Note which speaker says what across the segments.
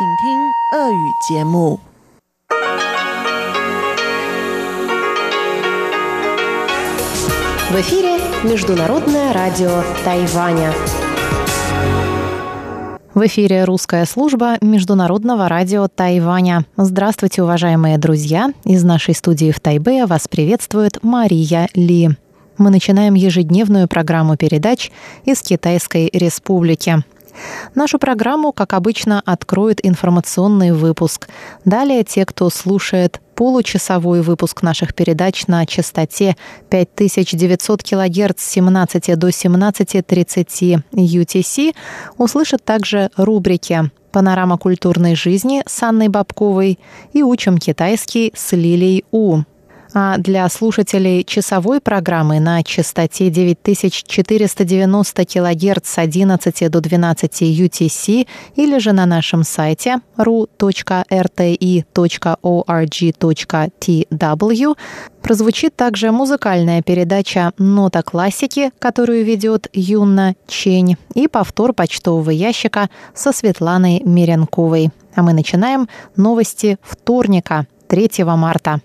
Speaker 1: 请听俄语节目。
Speaker 2: В эфире Международное радио Тайваня. В эфире русская служба Международного радио Тайваня. Здравствуйте, уважаемые друзья! Из нашей студии в Тайбе вас приветствует Мария Ли. Мы начинаем ежедневную программу передач из Китайской Республики. Нашу программу, как обычно, откроет информационный выпуск. Далее те, кто слушает получасовой выпуск наших передач на частоте 5900 кГц с 17 до 17.30 UTC, услышат также рубрики «Панорама культурной жизни» с Анной Бабковой и «Учим китайский» с Лилией У. А для слушателей часовой программы на частоте 9490 кГц с 11 до 12 UTC или же на нашем сайте ru.rti.org.tw прозвучит также музыкальная передача «Нота классики», которую ведет Юна Чень, и повтор почтового ящика со Светланой Меренковой. А мы начинаем новости вторника, 3 марта.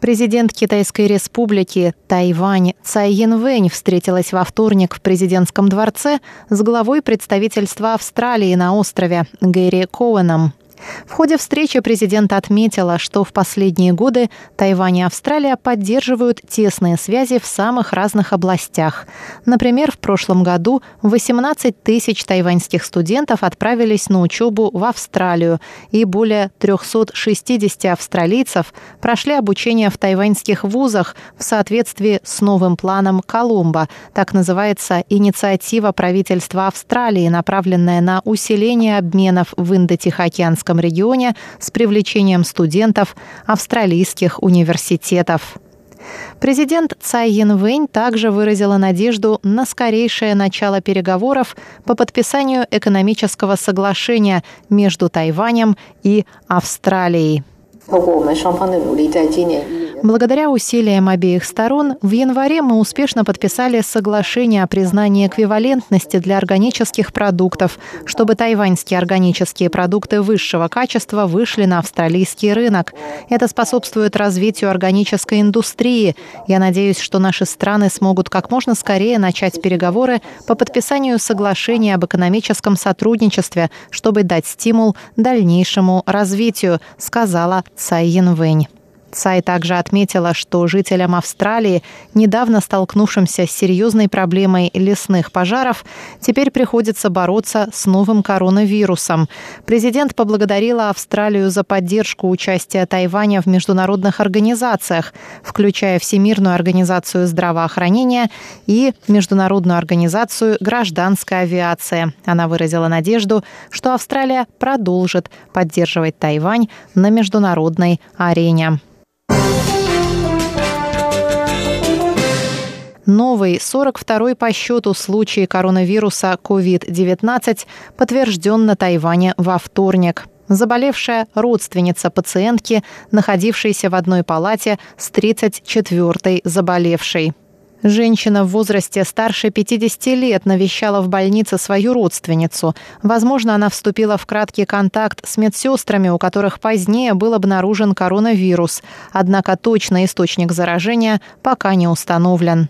Speaker 2: Президент Китайской республики Тайвань Цай Янвэнь встретилась во вторник в президентском дворце с главой представительства Австралии на острове Гэри Коуэном. В ходе встречи президент отметила, что в последние годы Тайвань и Австралия поддерживают тесные связи в самых разных областях. Например, в прошлом году 18 тысяч тайваньских студентов отправились на учебу в Австралию, и более 360 австралийцев прошли обучение в тайваньских вузах в соответствии с новым планом Колумба. Так называется инициатива правительства Австралии, направленная на усиление обменов в Индо-Тихоокеанском Тихоокеанском регионе с привлечением студентов австралийских университетов. Президент Цай Янвэнь также выразила надежду на скорейшее начало переговоров по подписанию экономического соглашения между Тайванем и Австралией. Благодаря усилиям обеих сторон, в январе мы успешно подписали соглашение о признании эквивалентности для органических продуктов, чтобы тайваньские органические продукты высшего качества вышли на австралийский рынок. Это способствует развитию органической индустрии. Я надеюсь, что наши страны смогут как можно скорее начать переговоры по подписанию соглашения об экономическом сотрудничестве, чтобы дать стимул дальнейшему развитию, сказала Цай Янвэнь. Цай также отметила, что жителям Австралии, недавно столкнувшимся с серьезной проблемой лесных пожаров, теперь приходится бороться с новым коронавирусом. Президент поблагодарила Австралию за поддержку участия Тайваня в международных организациях, включая Всемирную организацию здравоохранения и Международную организацию гражданской авиации. Она выразила надежду, что Австралия продолжит поддерживать Тайвань на международной арене. Новый 42-й по счету случай коронавируса COVID-19 подтвержден на Тайване во вторник. Заболевшая родственница пациентки, находившейся в одной палате с 34-й заболевшей. Женщина в возрасте старше 50 лет навещала в больнице свою родственницу. Возможно, она вступила в краткий контакт с медсестрами, у которых позднее был обнаружен коронавирус. Однако точный источник заражения пока не установлен.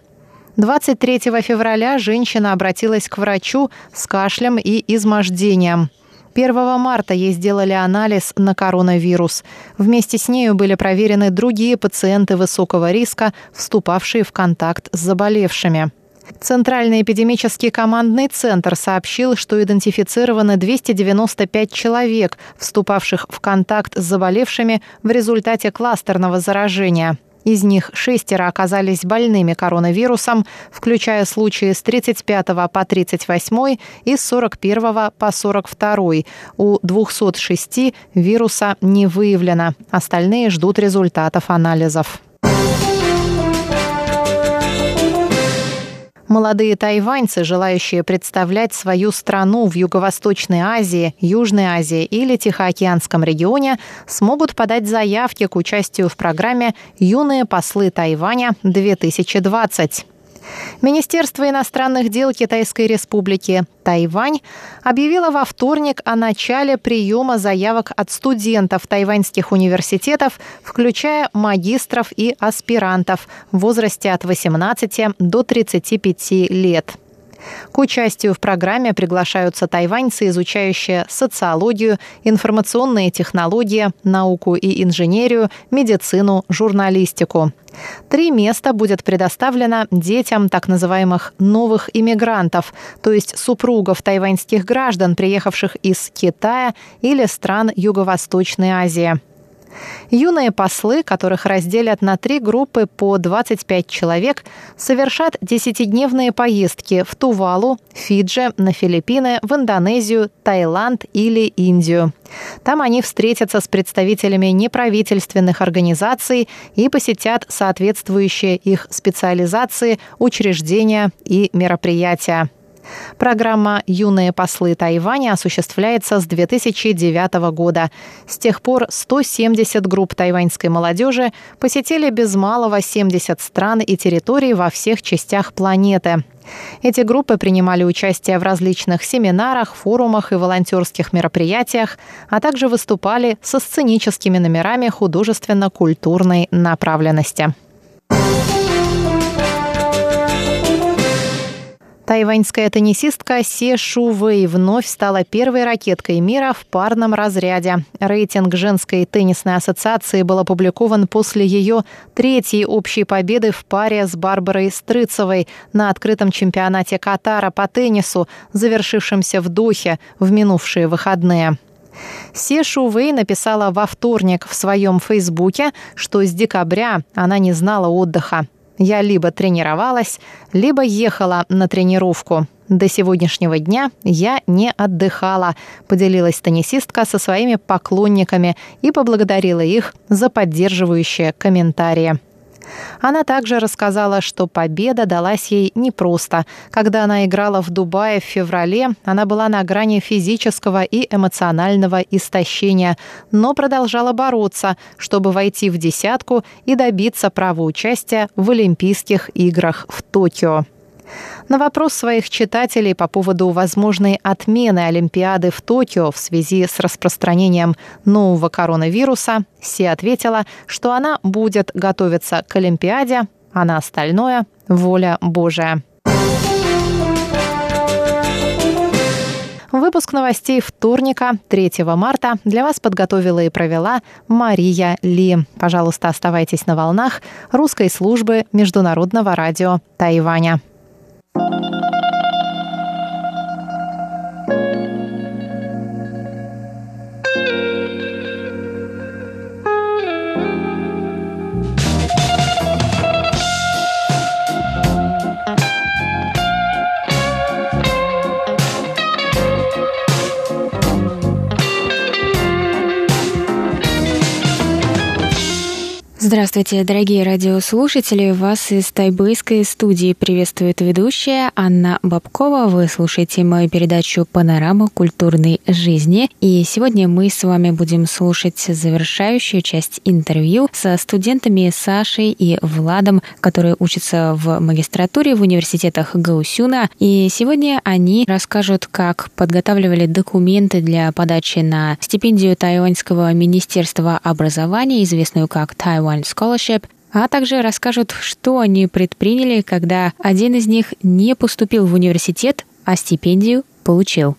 Speaker 2: 23 февраля женщина обратилась к врачу с кашлем и измождением. 1 марта ей сделали анализ на коронавирус. Вместе с нею были проверены другие пациенты высокого риска, вступавшие в контакт с заболевшими. Центральный эпидемический командный центр сообщил, что идентифицированы 295 человек, вступавших в контакт с заболевшими в результате кластерного заражения – из них шестеро оказались больными коронавирусом, включая случаи с 35 по 38 и с 41 по 42. У 206 вируса не выявлено. Остальные ждут результатов анализов. Молодые тайваньцы, желающие представлять свою страну в Юго-Восточной Азии, Южной Азии или Тихоокеанском регионе, смогут подать заявки к участию в программе «Юные послы Тайваня-2020». Министерство иностранных дел Китайской Республики Тайвань объявило во вторник о начале приема заявок от студентов тайваньских университетов, включая магистров и аспирантов в возрасте от 18 до 35 лет. К участию в программе приглашаются тайваньцы, изучающие социологию, информационные технологии, науку и инженерию, медицину, журналистику. Три места будет предоставлено детям так называемых новых иммигрантов, то есть супругов тайваньских граждан, приехавших из Китая или стран Юго-Восточной Азии. Юные послы, которых разделят на три группы по 25 человек, совершат десятидневные поездки в Тувалу, Фиджи, на Филиппины, в Индонезию, Таиланд или Индию. Там они встретятся с представителями неправительственных организаций и посетят соответствующие их специализации, учреждения и мероприятия. Программа «Юные послы Тайваня» осуществляется с 2009 года. С тех пор 170 групп тайваньской молодежи посетили без малого 70 стран и территорий во всех частях планеты. Эти группы принимали участие в различных семинарах, форумах и волонтерских мероприятиях, а также выступали со сценическими номерами художественно-культурной направленности. Тайваньская теннисистка Се Шу Вэй вновь стала первой ракеткой мира в парном разряде. Рейтинг женской теннисной ассоциации был опубликован после ее третьей общей победы в паре с Барбарой Стрыцевой на открытом чемпионате Катара по теннису, завершившемся в Духе в минувшие выходные. Се Шувей написала во вторник в своем фейсбуке, что с декабря она не знала отдыха. Я либо тренировалась, либо ехала на тренировку. До сегодняшнего дня я не отдыхала, поделилась теннисистка со своими поклонниками и поблагодарила их за поддерживающие комментарии. Она также рассказала, что победа далась ей непросто. Когда она играла в Дубае в феврале, она была на грани физического и эмоционального истощения, но продолжала бороться, чтобы войти в десятку и добиться права участия в Олимпийских играх в Токио. На вопрос своих читателей по поводу возможной отмены Олимпиады в Токио в связи с распространением нового коронавируса, Си ответила, что она будет готовиться к Олимпиаде, а на остальное – воля Божия. Выпуск новостей вторника, 3 марта, для вас подготовила и провела Мария Ли. Пожалуйста, оставайтесь на волнах русской службы Международного радио Тайваня.
Speaker 3: you Здравствуйте, дорогие радиослушатели! Вас из тайбэйской студии приветствует ведущая Анна Бабкова. Вы слушаете мою передачу «Панорама культурной жизни». И сегодня мы с вами будем слушать завершающую часть интервью со студентами Сашей и Владом, которые учатся в магистратуре в университетах Гаусюна. И сегодня они расскажут, как подготавливали документы для подачи на стипендию Тайваньского министерства образования, известную как Taiwan One Scholarship, а также расскажут, что они предприняли, когда один из них не поступил в университет, а стипендию получил.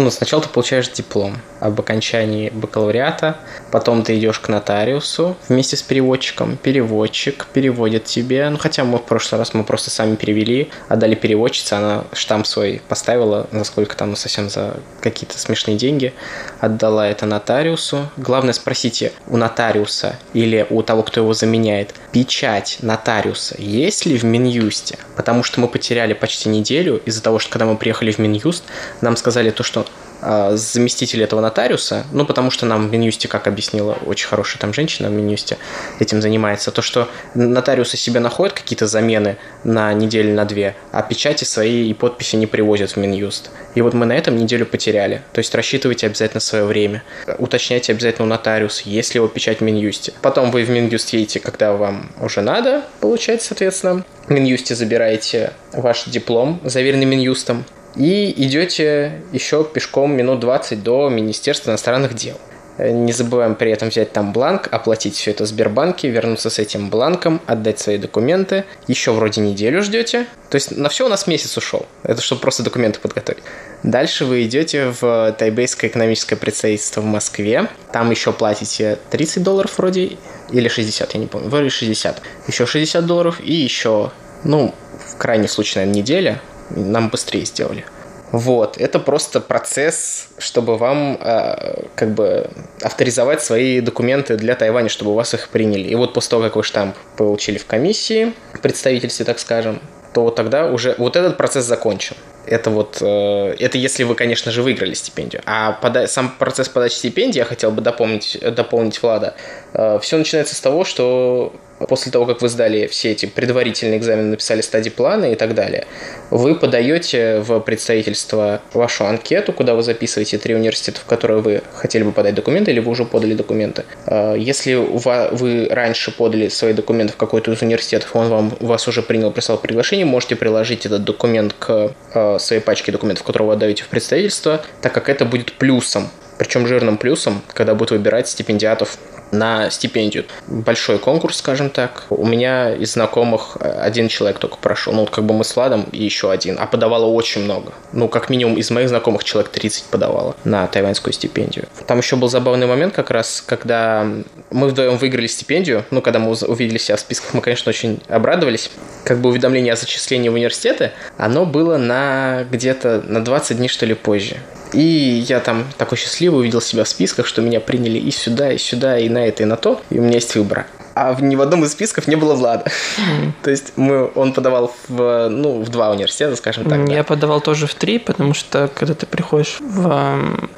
Speaker 4: Ну, сначала ты получаешь диплом об окончании бакалавриата, потом ты идешь к нотариусу вместе с переводчиком, переводчик переводит тебе, ну, хотя мы в прошлый раз мы просто сами перевели, отдали переводчице, она штамп свой поставила, за сколько там, ну, совсем за какие-то смешные деньги, отдала это нотариусу. Главное спросите у нотариуса или у того, кто его заменяет, печать нотариуса есть ли в Минюсте? Потому что мы потеряли почти неделю из-за того, что когда мы приехали в Минюст, нам сказали то, что заместитель этого нотариуса, ну, потому что нам в Минюсте, как объяснила очень хорошая там женщина в Минюсте, этим занимается, то, что нотариусы себе находят какие-то замены на неделю, на две, а печати свои и подписи не привозят в Минюст. И вот мы на этом неделю потеряли. То есть рассчитывайте обязательно свое время. Уточняйте обязательно у нотариуса, есть ли его печать в Минюсте. Потом вы в Минюст едете, когда вам уже надо, получать, соответственно. В Минюсте забираете ваш диплом, заверенный Минюстом, и идете еще пешком минут 20 до Министерства иностранных дел. Не забываем при этом взять там бланк, оплатить все это в Сбербанке, вернуться с этим бланком, отдать свои документы. Еще вроде неделю ждете. То есть на все у нас месяц ушел. Это чтобы просто документы подготовить. Дальше вы идете в Тайбейское экономическое представительство в Москве. Там еще платите 30 долларов вроде, или 60, я не помню, вроде 60. Еще 60 долларов и еще, ну, в крайнем случае, наверное, неделя. Нам быстрее сделали. Вот, это просто процесс, чтобы вам э, как бы авторизовать свои документы для Тайваня, чтобы у вас их приняли. И вот после того, как вы штамп получили в комиссии, в представительстве, так скажем, то вот тогда уже вот этот процесс закончен. Это вот, э, это если вы, конечно же, выиграли стипендию. А пода- сам процесс подачи стипендии, я хотел бы дополнить, дополнить Влада, э, все начинается с того, что после того, как вы сдали все эти предварительные экзамены, написали стадии плана и так далее, вы подаете в представительство вашу анкету, куда вы записываете три университета, в которые вы хотели бы подать документы, или вы уже подали документы. А, если вы раньше подали свои документы в какой-то из университетов, он вам, вас уже принял, прислал приглашение, можете приложить этот документ к а, своей пачке документов, которые вы отдаете в представительство, так как это будет плюсом причем жирным плюсом, когда будут выбирать стипендиатов на стипендию. Большой конкурс, скажем так. У меня из знакомых один человек только прошел. Ну, как бы мы с Владом и еще один. А подавало очень много. Ну, как минимум из моих знакомых человек 30 подавало на тайваньскую стипендию. Там еще был забавный момент как раз, когда мы вдвоем выиграли стипендию. Ну, когда мы увидели себя в списках, мы, конечно, очень обрадовались. Как бы уведомление о зачислении в университеты, оно было на где-то на 20 дней, что ли, позже. И я там такой счастливый увидел себя в списках, что меня приняли и сюда, и сюда, и на это, и на то. И у меня есть выбор а ни в одном из списков не было Влада. Mm. То есть мы, он подавал в, ну, в два университета, скажем так.
Speaker 5: Я да. подавал тоже в три, потому что когда ты приходишь в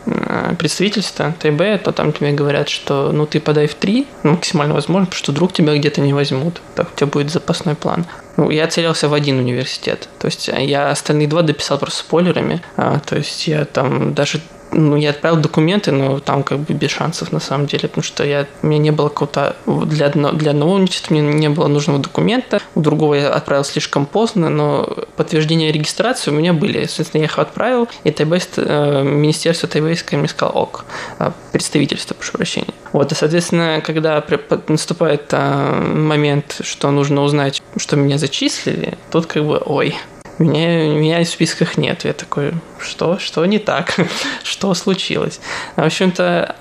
Speaker 5: представительство ТБ, то там тебе говорят, что ну ты подай в три, ну, максимально возможно, потому что вдруг тебя где-то не возьмут. Так у тебя будет запасной план. Ну, я целился в один университет. То есть я остальные два дописал просто спойлерами. А, то есть я там даже ну, я отправил документы, но там как бы без шансов на самом деле, потому что я, у меня не было какого-то... Для, для одного университета мне не было нужного документа, у другого я отправил слишком поздно, но подтверждение регистрации у меня были. Соответственно, я их отправил, и Тайбэйс, э, Министерство Тайбэйское мне сказал ок, э, представительство, прошу прощения. Вот, и, соответственно, когда наступает э, момент, что нужно узнать, что меня зачислили, тут как бы, ой, меня, меня в списках нет. Я такой, что, что не так, что случилось. В общем-то,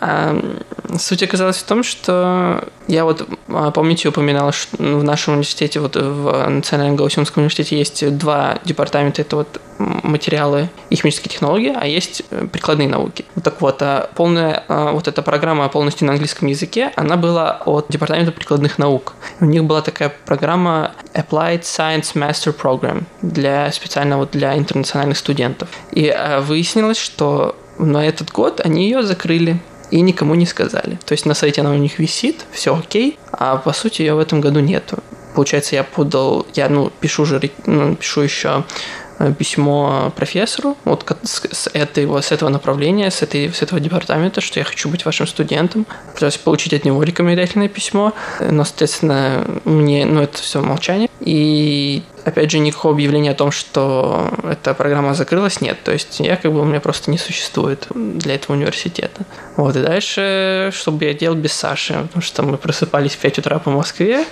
Speaker 5: суть оказалась в том, что я вот, а, помните, упоминала, что в нашем университете, вот в Национальном Гаусюнском университете есть два департамента, это вот материалы и химические технологии, а есть э, прикладные науки. Вот так вот, а полная а, вот эта программа полностью на английском языке, она была от департамента прикладных наук. У них была такая программа Applied Science Master Program для специально вот для интернациональных студентов. И а, выяснилось, что на этот год они ее закрыли и никому не сказали. То есть на сайте она у них висит, все окей, а по сути ее в этом году нету. Получается, я подал, я ну пишу же, ну, пишу еще Э, письмо профессору вот с, этой, с этого направления, с, этой, с этого департамента, что я хочу быть вашим студентом. Пытаюсь получить от него рекомендательное письмо, но, соответственно, мне, ну, это все молчание. И опять же, никакого объявления о том, что эта программа закрылась, нет. То есть я как бы у меня просто не существует для этого университета. Вот, и дальше, что бы я делал без Саши, потому что мы просыпались в 5 утра по Москве,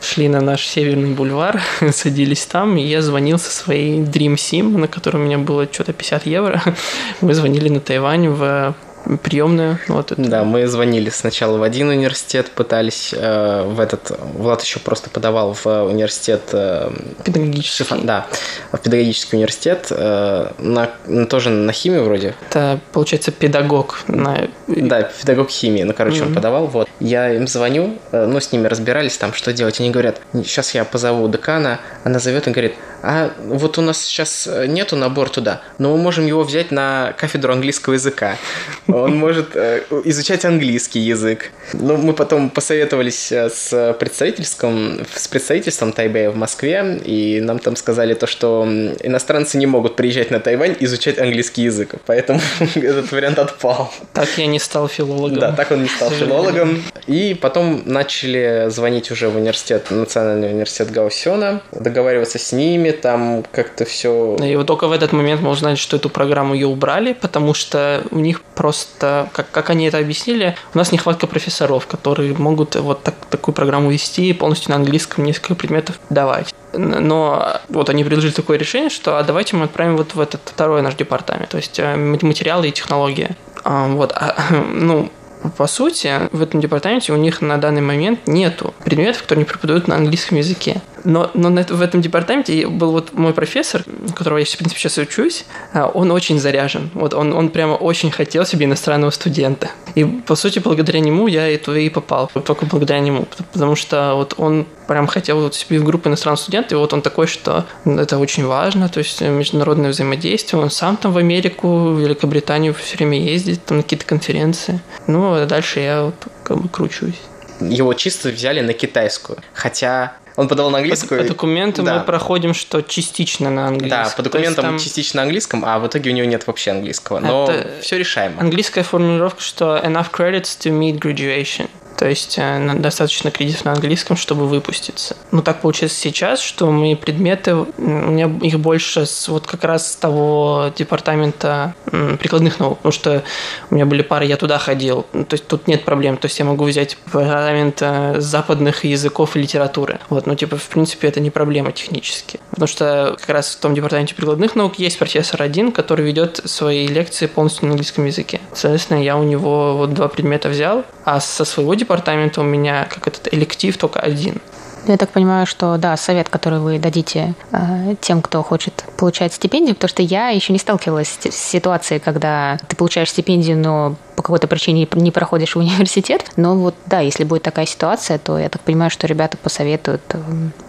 Speaker 5: шли на наш северный бульвар, садились там, и я звонил со своей Dream Sim, на которой у меня было что-то 50 евро. Мы звонили на Тайвань в приемную. Вот это.
Speaker 4: Да, мы звонили сначала в один университет, пытались э, в этот... Влад еще просто подавал в университет... Э,
Speaker 5: педагогический. Шифан,
Speaker 4: да, в педагогический университет, э, на, тоже на химию вроде.
Speaker 5: Это, получается, педагог. На...
Speaker 4: Да, педагог химии, ну, короче, mm-hmm. он подавал, вот. Я им звоню, э, ну, с ними разбирались там, что делать. Они говорят, сейчас я позову декана, она зовет и говорит, а вот у нас сейчас э, нету набор туда, но мы можем его взять на кафедру английского языка. Он может э, изучать английский язык. Но мы потом посоветовались э, с представительством, с представительством Тайбэя в Москве, и нам там сказали то, что иностранцы не могут приезжать на Тайвань изучать английский язык. Поэтому этот вариант отпал.
Speaker 5: Так я не стал филологом.
Speaker 4: Да, так он не стал филологом. И потом начали звонить уже в университет, Национальный университет Гаусена, договариваться с ними, там как-то все...
Speaker 5: И вот только в этот момент мы узнали, что эту программу ее убрали, потому что у них просто, как, как они это объяснили, у нас нехватка профессоров, которые могут вот так, такую программу вести и полностью на английском несколько предметов давать. Но вот они предложили такое решение, что а давайте мы отправим вот в этот второй наш департамент, то есть э, материалы и технологии. А, вот, а, ну, по сути, в этом департаменте у них на данный момент нету предметов, которые не преподают на английском языке. Но, но в этом департаменте был вот мой профессор, которого я, в принципе, сейчас учусь, а, он очень заряжен. Вот он, он прямо очень хотел себе иностранного студента. И, по сути, благодаря нему я и и попал. Только благодаря нему. Потому что вот он прям хотел вот себе в группу иностранных студентов, и вот он такой, что это очень важно, то есть международное взаимодействие. Он сам там в Америку, в Великобританию все время ездит, там на какие-то конференции. Ну, а дальше я вот как бы кручусь.
Speaker 4: Его чисто взяли на китайскую. Хотя он подал на английскую.
Speaker 5: По, по документам да. мы проходим, что частично на английском.
Speaker 4: Да, по документам там... частично на английском, а в итоге у него нет вообще английского. Но Это все решаемо.
Speaker 5: Английская формулировка, что enough credits to meet graduation. То есть э, достаточно кредитов на английском, чтобы выпуститься. Но так получается сейчас, что мои предметы, у меня их больше с, вот как раз с того департамента прикладных наук, потому что у меня были пары, я туда ходил. Ну, то есть тут нет проблем. То есть я могу взять департамент э, западных языков и литературы. Вот, ну типа, в принципе, это не проблема технически. Потому что как раз в том департаменте прикладных наук есть профессор один, который ведет свои лекции полностью на английском языке. Соответственно, я у него вот два предмета взял, а со своего департамента у меня как этот электив только один.
Speaker 3: Я так понимаю, что да, совет, который вы дадите э, тем, кто хочет получать стипендию, потому что я еще не сталкивалась с ситуацией, когда ты получаешь стипендию, но по какой-то причине не проходишь в университет. Но вот да, если будет такая ситуация, то я так понимаю, что ребята посоветуют э,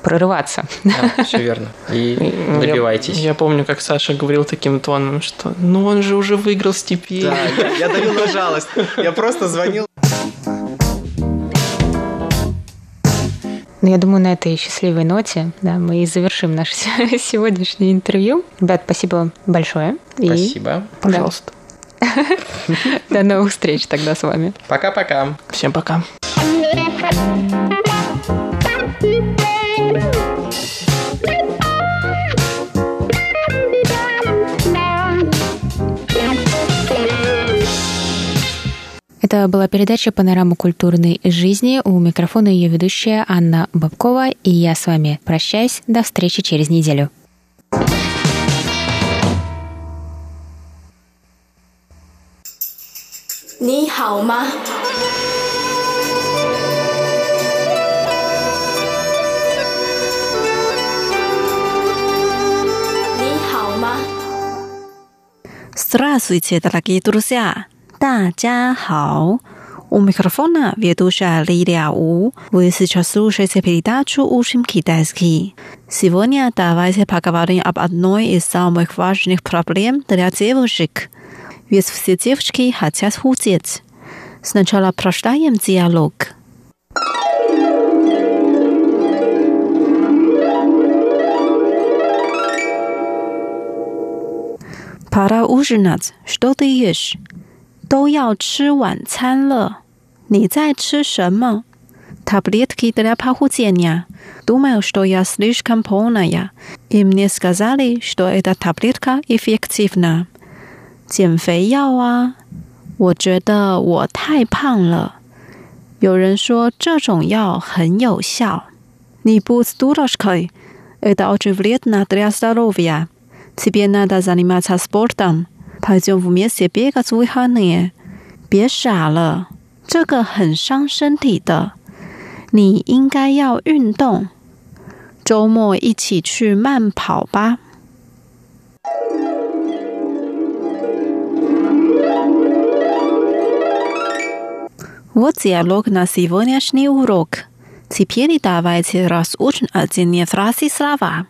Speaker 3: прорываться.
Speaker 4: Да, все верно. И добивайтесь.
Speaker 5: Я, я помню, как Саша говорил таким тоном, что ну он же уже выиграл стипендию.
Speaker 4: Да, я, я давил на жалость. Я просто звонил.
Speaker 3: Ну, я думаю, на этой счастливой ноте да, мы и завершим наше сегодняшнее интервью. Ребят, спасибо большое.
Speaker 4: Спасибо.
Speaker 5: И... Пожалуйста.
Speaker 3: До новых встреч тогда с вами.
Speaker 4: Пока-пока.
Speaker 5: Всем пока.
Speaker 3: Это была передача «Панорама культурной жизни». У микрофона ее ведущая Анна Бабкова. И я с вами прощаюсь. До встречи через неделю. Ни хао ма? Здравствуйте, дорогие друзья! 大家好！У микрофона ведущая Лилия У. Вы сейчас слушаете передачу «Учим китайский». Сегодня давайте поговорим об одной из самых важных проблем для девушек. Ведь все девушки хотят худеть. Сначала прочитаем диалог. Пора ужинать. Что ты ешь? 都要吃晚餐了，你在吃什么？Таблетки для похудения. Думаю, что я слишком полная, и мне сказали, что эта таблетка эффективна. 减肥药啊，我觉得我太胖了。有人说这种药很有效。Не будь дурочкой, это очень вредно для здоровья. Тебе надо заниматься спортом. Пойдем вместе бегать в выходные. 别傻了，这个很伤身体的。你应该要运动。周末一起去慢跑吧。Вот диалог на сегодняшний урок. Теперь давайте разучим отдельные фразы слова.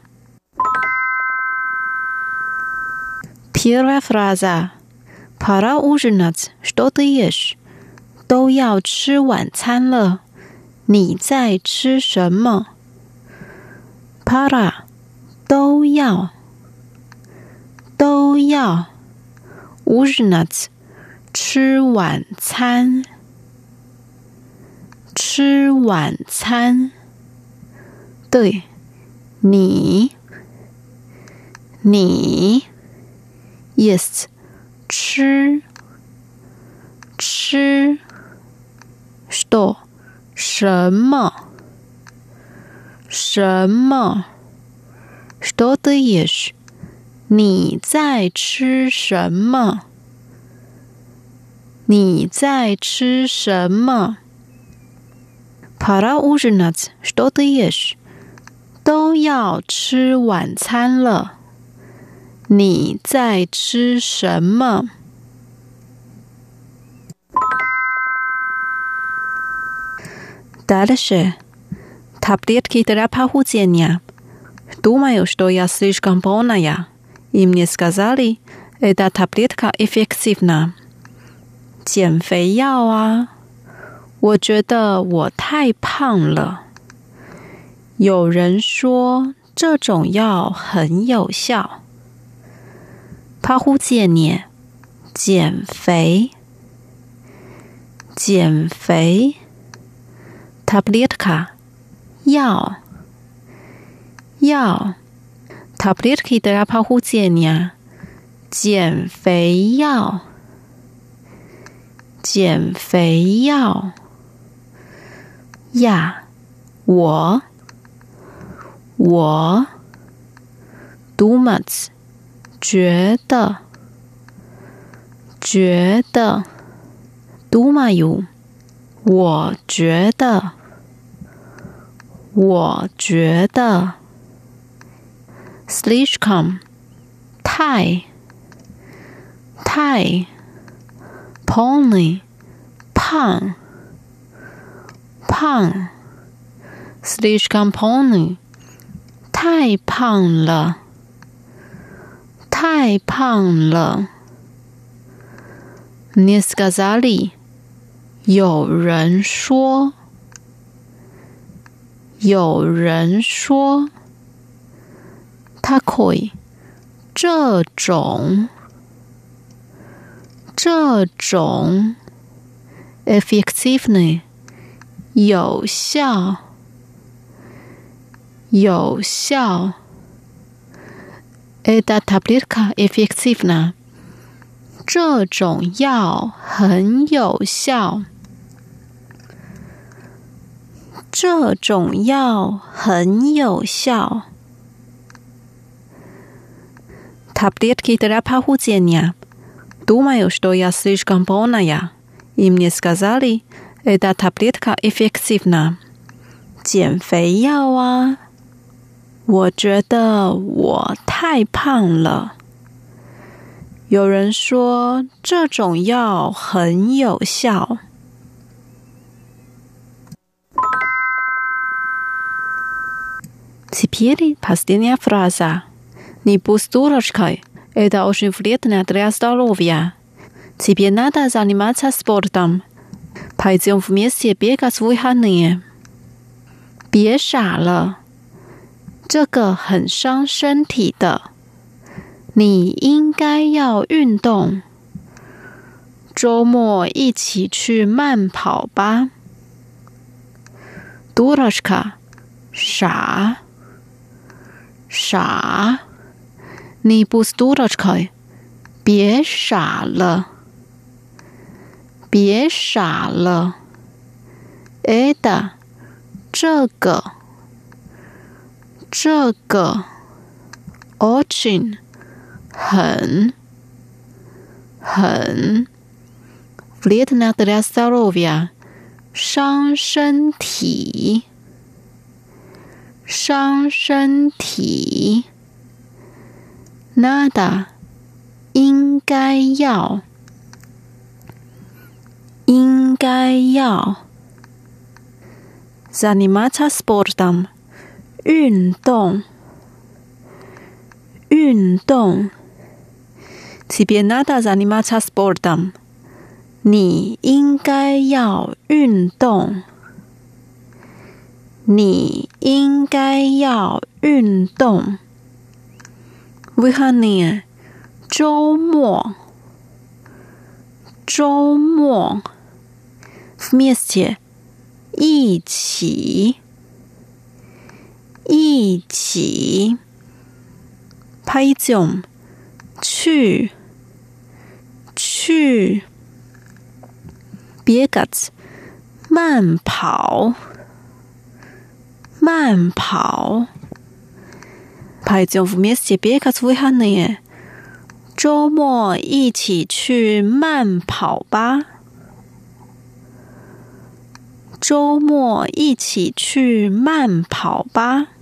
Speaker 3: Первая фраза. Пора ужинать. Что ты ешь? 都要吃晚餐了。你在吃什么？Para 都要都要。Ужинать 吃晚餐吃晚餐。对，你你 Yes 吃吃。что 什么什么 что ты ешь 你在吃什么？你在吃什么？Пора ужинать. Что ты ешь? 都要吃晚餐了。 你在吃什么？Дальше. Таблетки для похудения. Думаю, что я слишком полная. И мне сказали, эта таблетка эффективна. 减肥药啊，我觉得我太胖了。有人说这种药很有效。 胖乎姐，你减肥？减肥？tabletka 药药？tabletka 的以得了胖你啊？减肥药？减肥药？呀，我我 Dumas。觉得，觉得，Do myu，我觉得，我觉得，Slishcom，太，太，Pony，胖，胖，Slishcom Pony，太胖了。太胖了，nisgazali。有人说，有人说，它可以这种。这种。Effectively 有效。有效。эта таблетка эффективна 这种药很有效。这种药很有效。Таблетки для похудения. Думаю, что я слишком полная. И мне сказали, эта таблетка эффективна. 减肥药啊！ 我觉得我太胖了。有人说这种药很有效。Теперь последняя фраза. Не будь дурочкой. Это очень вредно для здоровья. Тебе надо заниматься спортом. Пойдем вместе бегать в выходные. 别傻了， 这个很伤身体的你应该要运动。周末一起去慢跑吧。多少卡傻。傻。你不是多少卡别傻了。别傻了。ada 这个这个，очень，很，很，вредно для здоровья，伤身体。伤身体，nada 应该要，应该要。Zanimata sportam 运动，运动。 Тебе надо заниматься спортом. 你应该要运动。你应该要运动。Выходные，周末，周末。Вместе，一起， 一起拍总去去别嘎子慢跑慢跑。拍总府面写别嘎子会喊你周末一起去慢跑吧。周末一起去慢跑吧。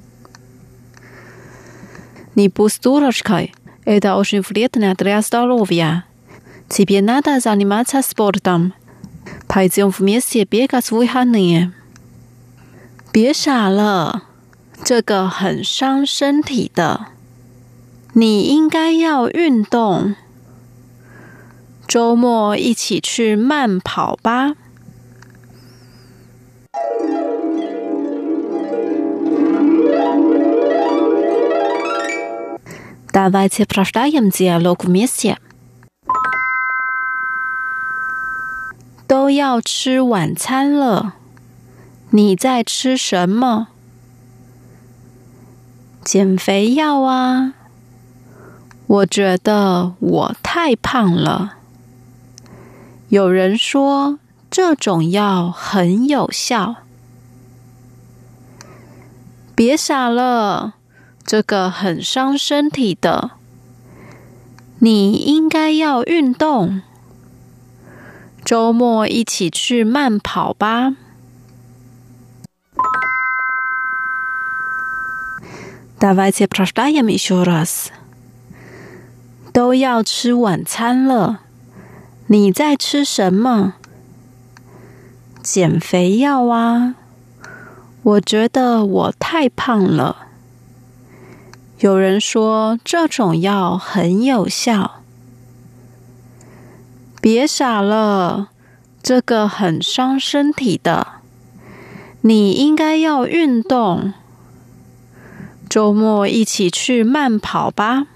Speaker 3: ni posturoškaj, eda ošin vrijedne adreastalovija. Cibje nada zanimaca sportom. Pajzion v mjesti je bjega svoj hanije. Bje šala, čega hen šan šen ti da. Ni ingaj jao un dong. Čomo ići ću man pao ba. thank you Давайте прочитаем диалог вместе。都要吃晚餐了。你在吃什么？减肥药啊！我觉得我太胖了。有人说这种药很有效。别傻了， 这个很伤身体的。你应该要运动。周末一起去慢跑吧。Давайте прочитаем еще раз。都要吃晚餐了，你在吃什么？减肥药啊！我觉得我太胖了。 有人说这种药很有效。别傻了，这个很伤身体的。你应该要运动，周末一起去慢跑吧。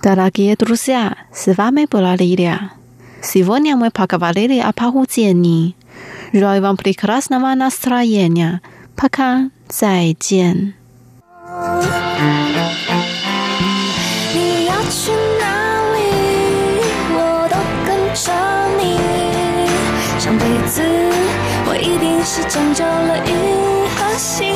Speaker 3: 大家好，我是阿美布拉利亚。Сегодня мы поговорили о похудении. Желаю вам прекрасного настроения. Пока, 再见。是讲究了一和心。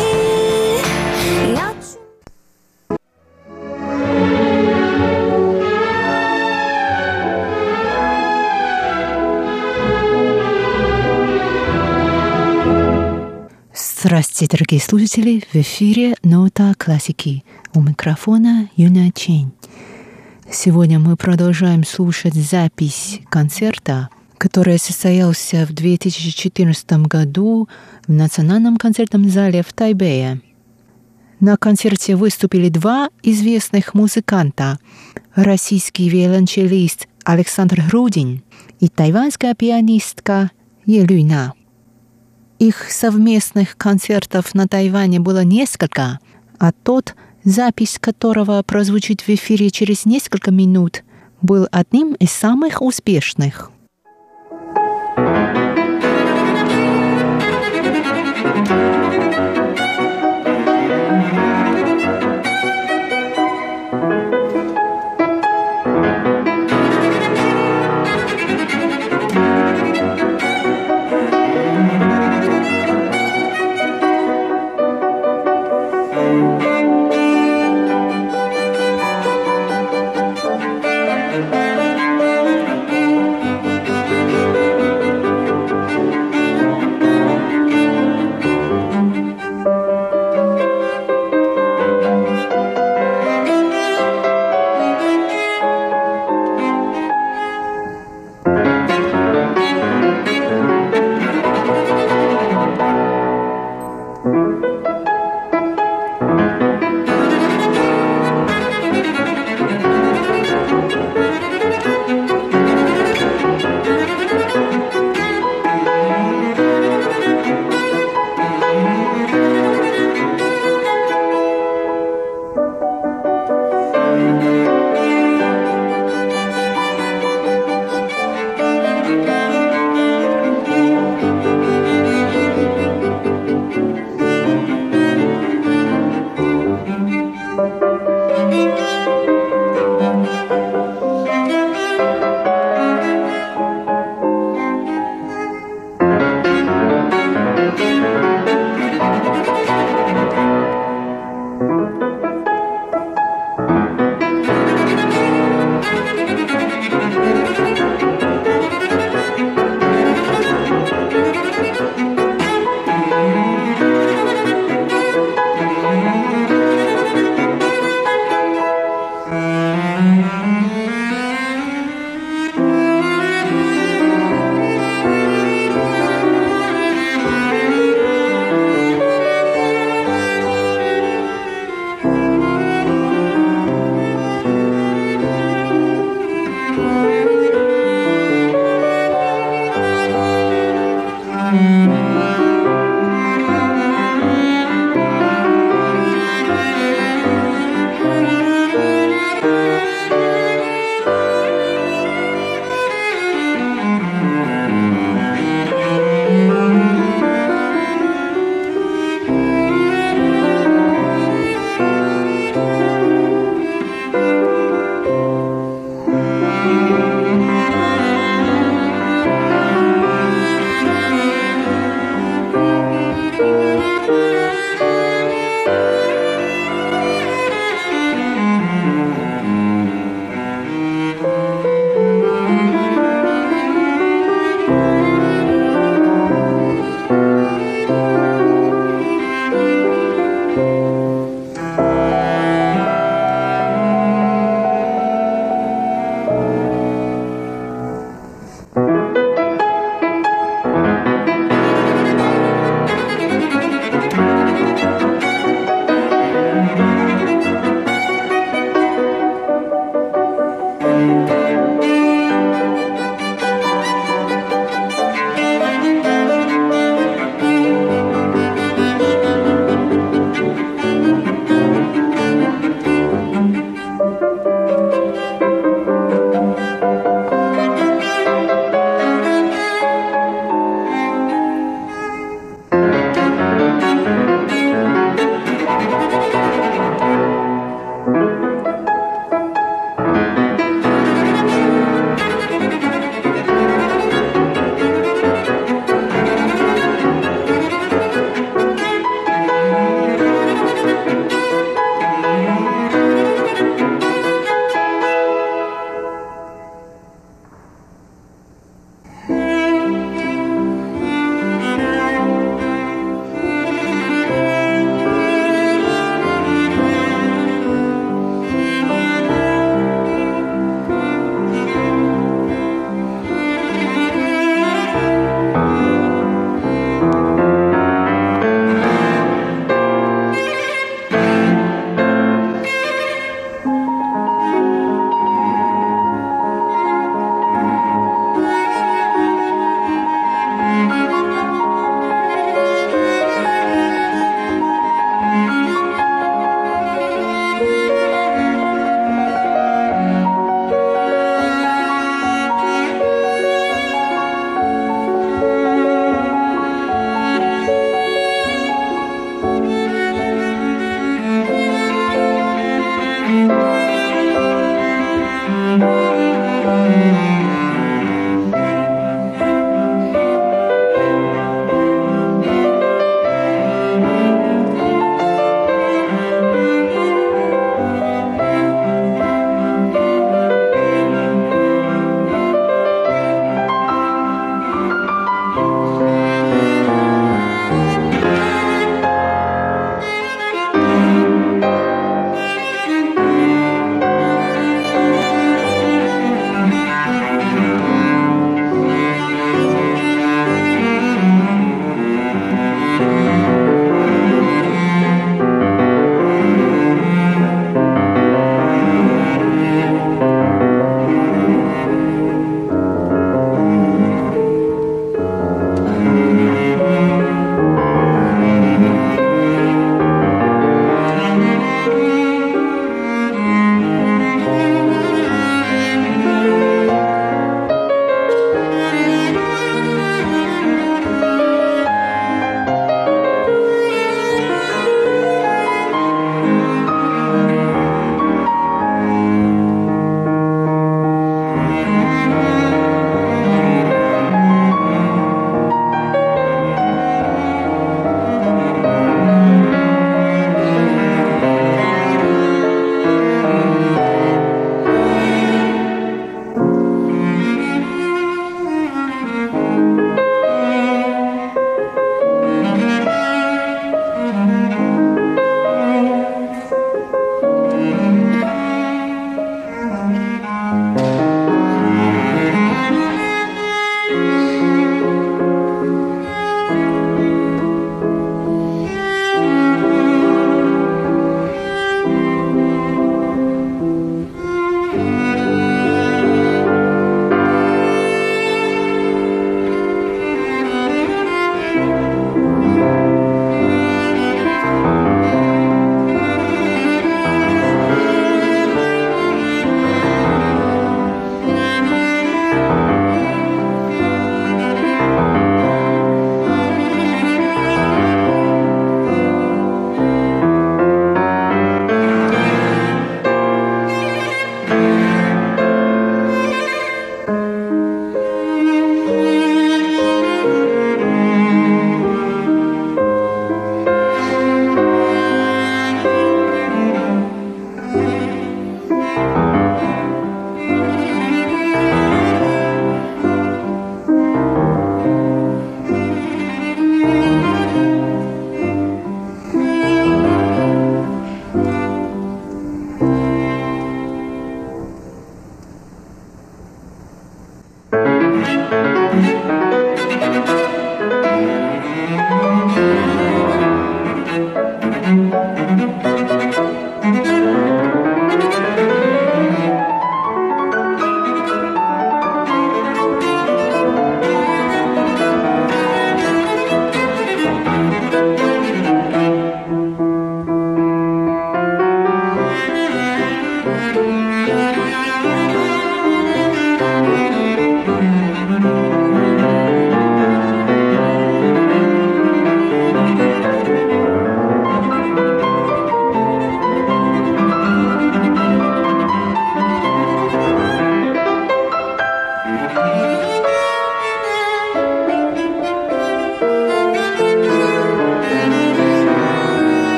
Speaker 2: Здравствуйте, дорогие слушатели! В эфире «Нота классики». У микрофона Юна Чень. Сегодня мы продолжаем слушать запись концерта который состоялся в 2014 году в Национальном концертном зале в Тайбэе. На концерте выступили два известных музыканта – российский виолончелист Александр Грудин и тайванская пианистка Елюйна. Их совместных концертов на Тайване было несколько, а тот, запись которого прозвучит в эфире через несколько минут, был одним из самых успешных. thank you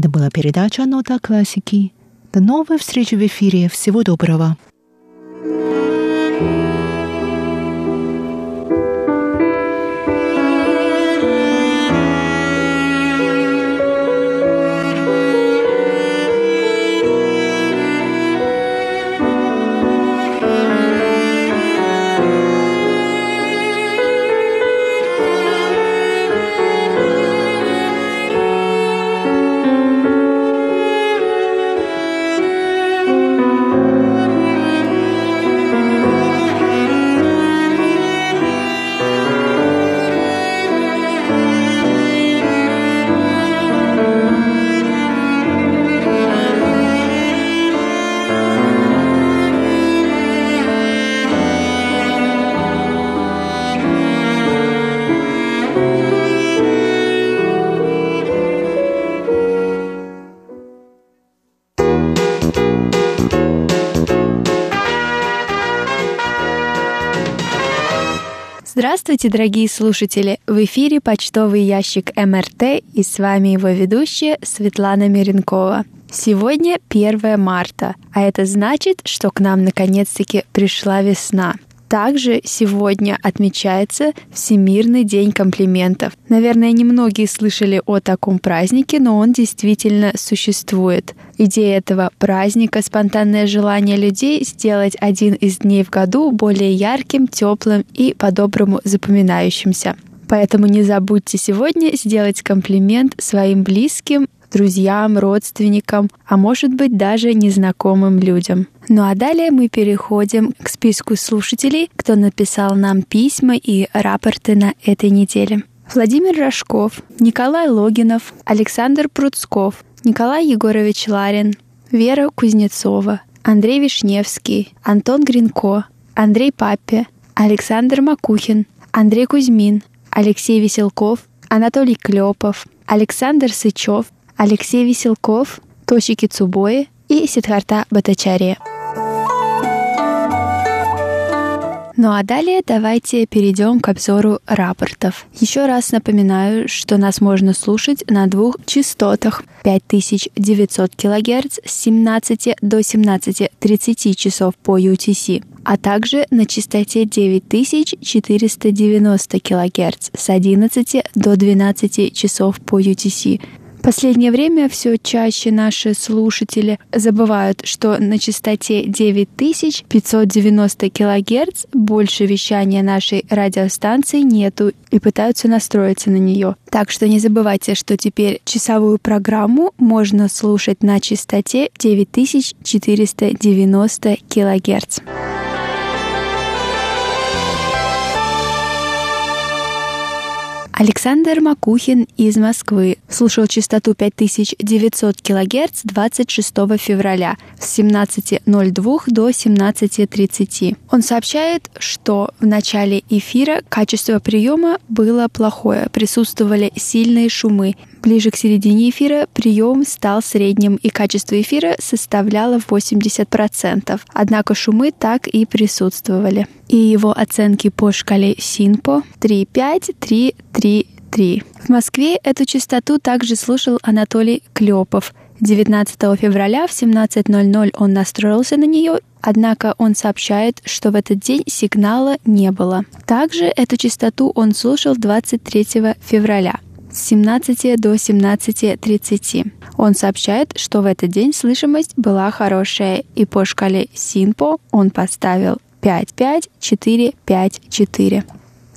Speaker 2: Это была передача «Нота классики». До новой встречи в эфире. Всего доброго.
Speaker 6: Здравствуйте, дорогие слушатели! В эфире почтовый ящик МРТ и с вами его ведущая Светлана Миренкова. Сегодня 1 марта, а это значит, что к нам наконец-таки пришла весна. Также сегодня отмечается Всемирный день комплиментов. Наверное, немногие слышали о таком празднике, но он действительно существует. Идея этого праздника – спонтанное желание людей сделать один из дней в году более ярким, теплым и по-доброму запоминающимся. Поэтому не забудьте сегодня сделать комплимент своим близким друзьям, родственникам, а может быть даже незнакомым людям. Ну а далее мы переходим к списку слушателей, кто написал нам письма и рапорты на этой неделе. Владимир Рожков, Николай Логинов, Александр Пруцков, Николай Егорович Ларин, Вера Кузнецова, Андрей Вишневский, Антон Гринко, Андрей Папе, Александр Макухин, Андрей Кузьмин, Алексей Веселков, Анатолий Клепов, Александр Сычев, Алексей Веселков, Тошики Цубои и Сидхарта Батачария. Ну а далее давайте перейдем к обзору рапортов. Еще раз напоминаю, что нас можно слушать на двух частотах 5900 кГц с 17 до 17.30 часов по UTC, а также на частоте 9490 кГц с 11 до 12 часов по UTC Последнее время все чаще наши слушатели забывают, что на частоте 9590 кГц больше вещания нашей радиостанции нету и пытаются настроиться на нее. Так что не забывайте, что теперь часовую программу можно слушать на частоте 9490 кГц. Александр Макухин из Москвы слушал частоту 5900 кГц 26 февраля с 17.02 до 17.30. Он сообщает, что в начале эфира качество приема было плохое, присутствовали сильные шумы. Ближе к середине эфира прием стал средним, и качество эфира составляло 80%. Однако шумы так и присутствовали. И его оценки по шкале СИНПО 3,5, 3, 3, 3. В Москве эту частоту также слушал Анатолий Клепов. 19 февраля в 17.00 он настроился на нее, однако он сообщает, что в этот день сигнала не было. Также эту частоту он слушал 23 февраля с 17 до 17.30. Он сообщает, что в этот день слышимость была хорошая, и по шкале СИНПО он поставил 5-5-4-5-4.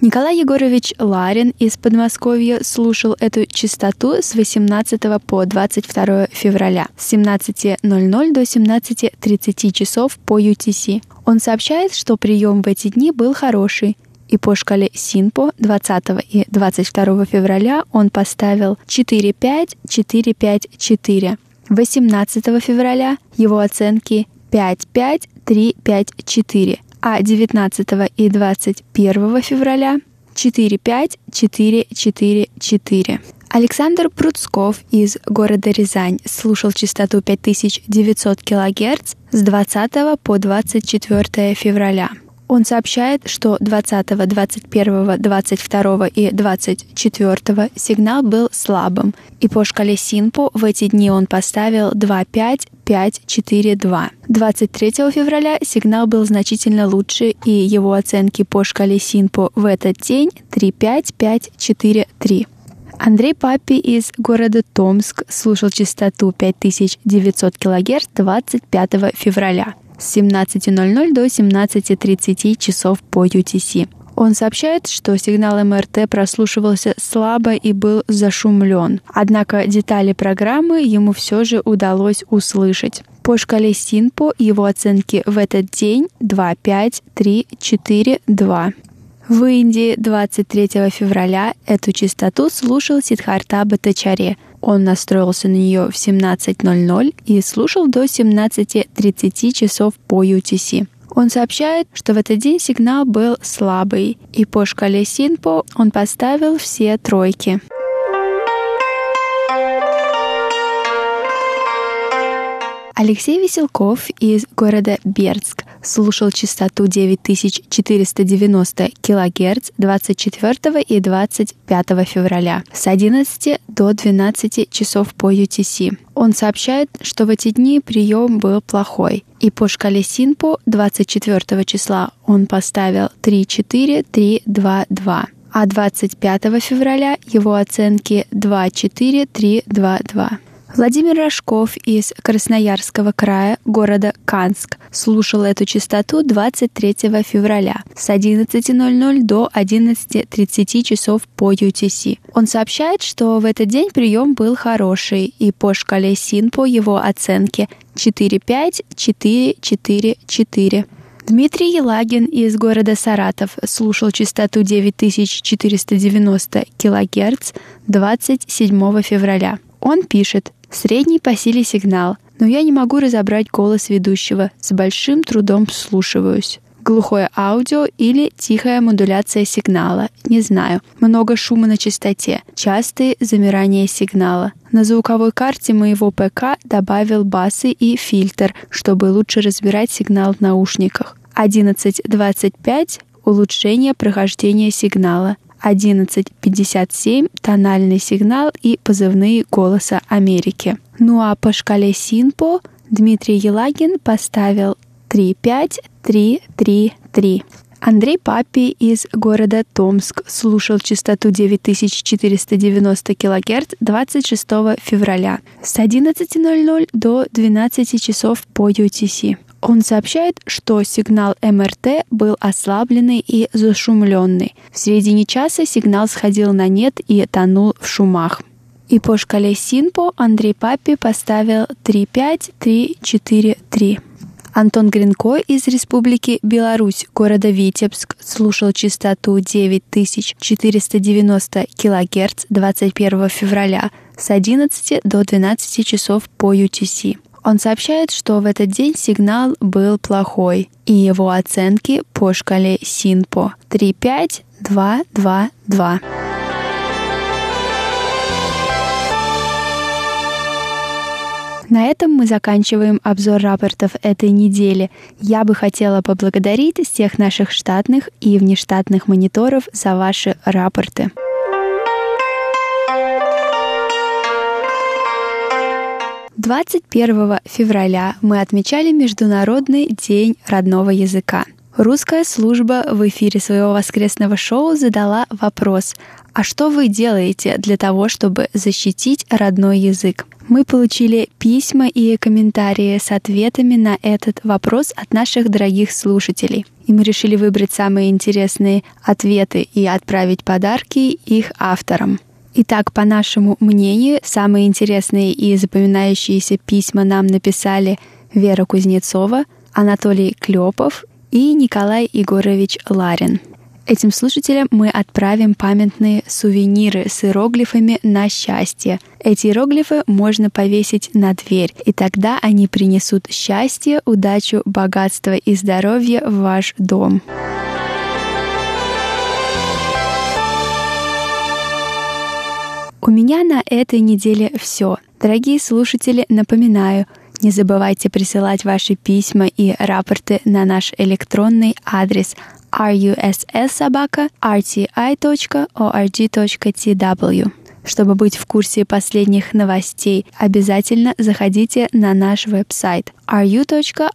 Speaker 6: Николай Егорович Ларин из Подмосковья слушал эту частоту с 18 по 22 февраля с 17.00 до 17.30 часов по UTC. Он сообщает, что прием в эти дни был хороший, и по шкале СИНПО 20 и 22 февраля он поставил 4-5-4-5-4. 18 февраля его оценки 5-5-3-5-4, а 19 и 21 февраля 4-5-4-4-4. Александр Пруцков из города Рязань слушал частоту 5900 кГц с 20 по 24 февраля. Он сообщает, что 20, 21, 22 и 24 сигнал был слабым, и по шкале Синпо в эти дни он поставил 2,5, 5, 4, 2. 23 февраля сигнал был значительно лучше, и его оценки по шкале Синпо в этот день 3,5, 5, 4, 3. Андрей Папи из города Томск слушал частоту 5900 кГц 25 февраля с 17.00 до 17.30 часов по UTC. Он сообщает, что сигнал МРТ прослушивался слабо и был зашумлен. Однако детали программы ему все же удалось услышать. По шкале Синпо его оценки в этот день 2, 5, 3, 4, 2. В Индии 23 февраля эту частоту слушал Сидхарта Батачаре. Он настроился на нее в 17.00 и слушал до 17.30 часов по UTC. Он сообщает, что в этот день сигнал был слабый, и по шкале Синпо он поставил все тройки. Алексей Веселков из города Бердск слушал частоту 9490 кГц 24 и 25 февраля с 11 до 12 часов по UTC. Он сообщает, что в эти дни прием был плохой, и по шкале Синпо 24 числа он поставил 3-4-3-2-2 а 25 февраля его оценки 2-4-3-2-2. Владимир Рожков из Красноярского края, города Канск, слушал эту частоту 23 февраля с 11.00 до 11.30 часов по UTC. Он сообщает, что в этот день прием был хороший, и по шкале СИН его оценке 4-5-4-4-4. Дмитрий Елагин из города Саратов слушал частоту 9490 кГц 27 февраля. Он пишет, Средний по силе сигнал, но я не могу разобрать голос ведущего, с большим трудом вслушиваюсь. Глухое аудио или тихая модуляция сигнала, не знаю. Много шума на частоте, частые замирания сигнала. На звуковой карте моего ПК добавил басы и фильтр, чтобы лучше разбирать сигнал в наушниках. 11.25 улучшение прохождения сигнала. 1157 тональный сигнал и позывные голоса Америки. Ну а по шкале Синпо Дмитрий Елагин поставил 35333. Андрей Папи из города Томск слушал частоту 9490 кГц 26 февраля с 11.00 до 12 часов по UTC. Он сообщает, что сигнал МРТ был ослабленный и зашумленный. В середине часа сигнал сходил на нет и тонул в шумах. И по шкале Синпо Андрей Папи поставил 3-5-3-4-3. Антон Гринко из Республики Беларусь, города Витебск, слушал частоту 9490 кГц 21 февраля с 11 до 12 часов по UTC. Он сообщает, что в этот день сигнал был плохой, и его оценки по шкале Синпо 35222. На этом мы заканчиваем обзор рапортов этой недели. Я бы хотела поблагодарить всех наших штатных и внештатных мониторов за ваши рапорты. 21 февраля мы отмечали Международный день родного языка. Русская служба в эфире своего воскресного шоу задала вопрос «А что вы делаете для того, чтобы защитить родной язык?» Мы получили письма и комментарии с ответами на этот вопрос от наших дорогих слушателей. И мы решили выбрать самые интересные ответы и отправить подарки их авторам. Итак, по нашему мнению, самые интересные и запоминающиеся письма нам написали Вера Кузнецова, Анатолий Клепов и Николай Егорович Ларин. Этим слушателям мы отправим памятные сувениры с иероглифами на счастье. Эти иероглифы можно повесить на дверь, и тогда они принесут счастье, удачу, богатство и здоровье в ваш дом. У меня на этой неделе все. Дорогие слушатели, напоминаю, Не забывайте присылать ваши письма и рапорты на наш электронный адрес russsobaka.rti.org.tw. Чтобы быть в курсе последних новостей, обязательно заходите на наш веб-сайт ru.rti.org.tw.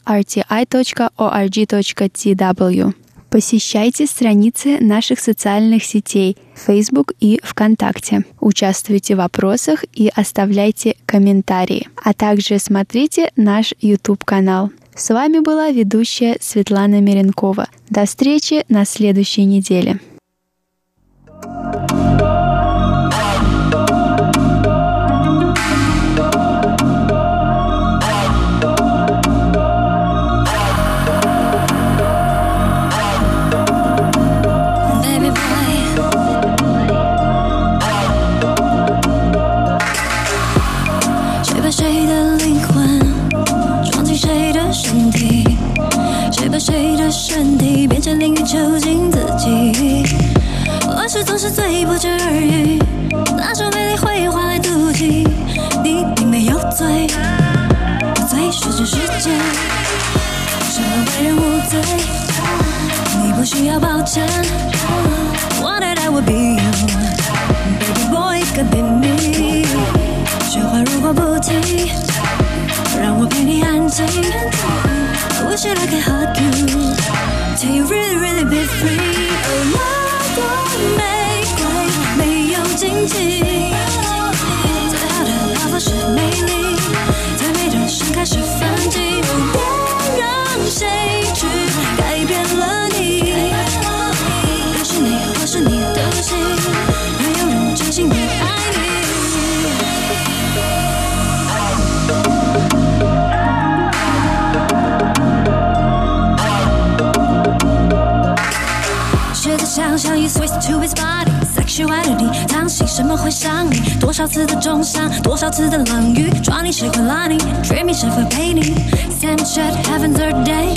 Speaker 6: Посещайте страницы наших социальных сетей Facebook и ВКонтакте. Участвуйте в вопросах и оставляйте комментарии. А также смотрите наш YouTube-канал. С вами была ведущая Светлана Миренкова. До встречи на следующей неделе. 淋雨囚禁自己。
Speaker 7: 我事总是最不值而已，那种美丽会换来妒忌。你并没有罪，我最是这世界，什么为人无罪？你不需要抱歉。One day I will be you？Baby boy c o u l d be me。雪花如果不停，让我陪你安静。I wish I could hug you。Till you really really be free. Oh, love, love, 荆棘，最好的老婆是美丽，最美的盛开是反击，别让谁 to his body。sexuality，当心什么会伤你？多少次的重伤，多少次的冷雨，抓你谁会拉你？dream 你谁会陪你？Snapchat heaven third day，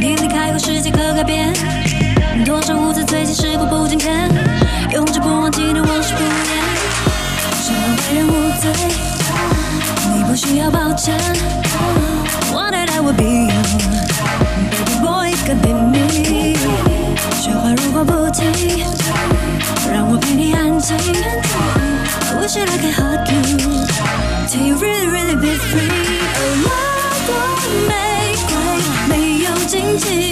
Speaker 7: 你离开后世界可改变。多少无知最近时过不今天，永志不忘记的往事不言。什么为人无罪？你不需要抱歉。Wanted I would be you，baby boy could be me。雪花如果不停，让我陪你安静。I wish I could hug you till you really really be free。Oh, 我的玫瑰没有荆棘。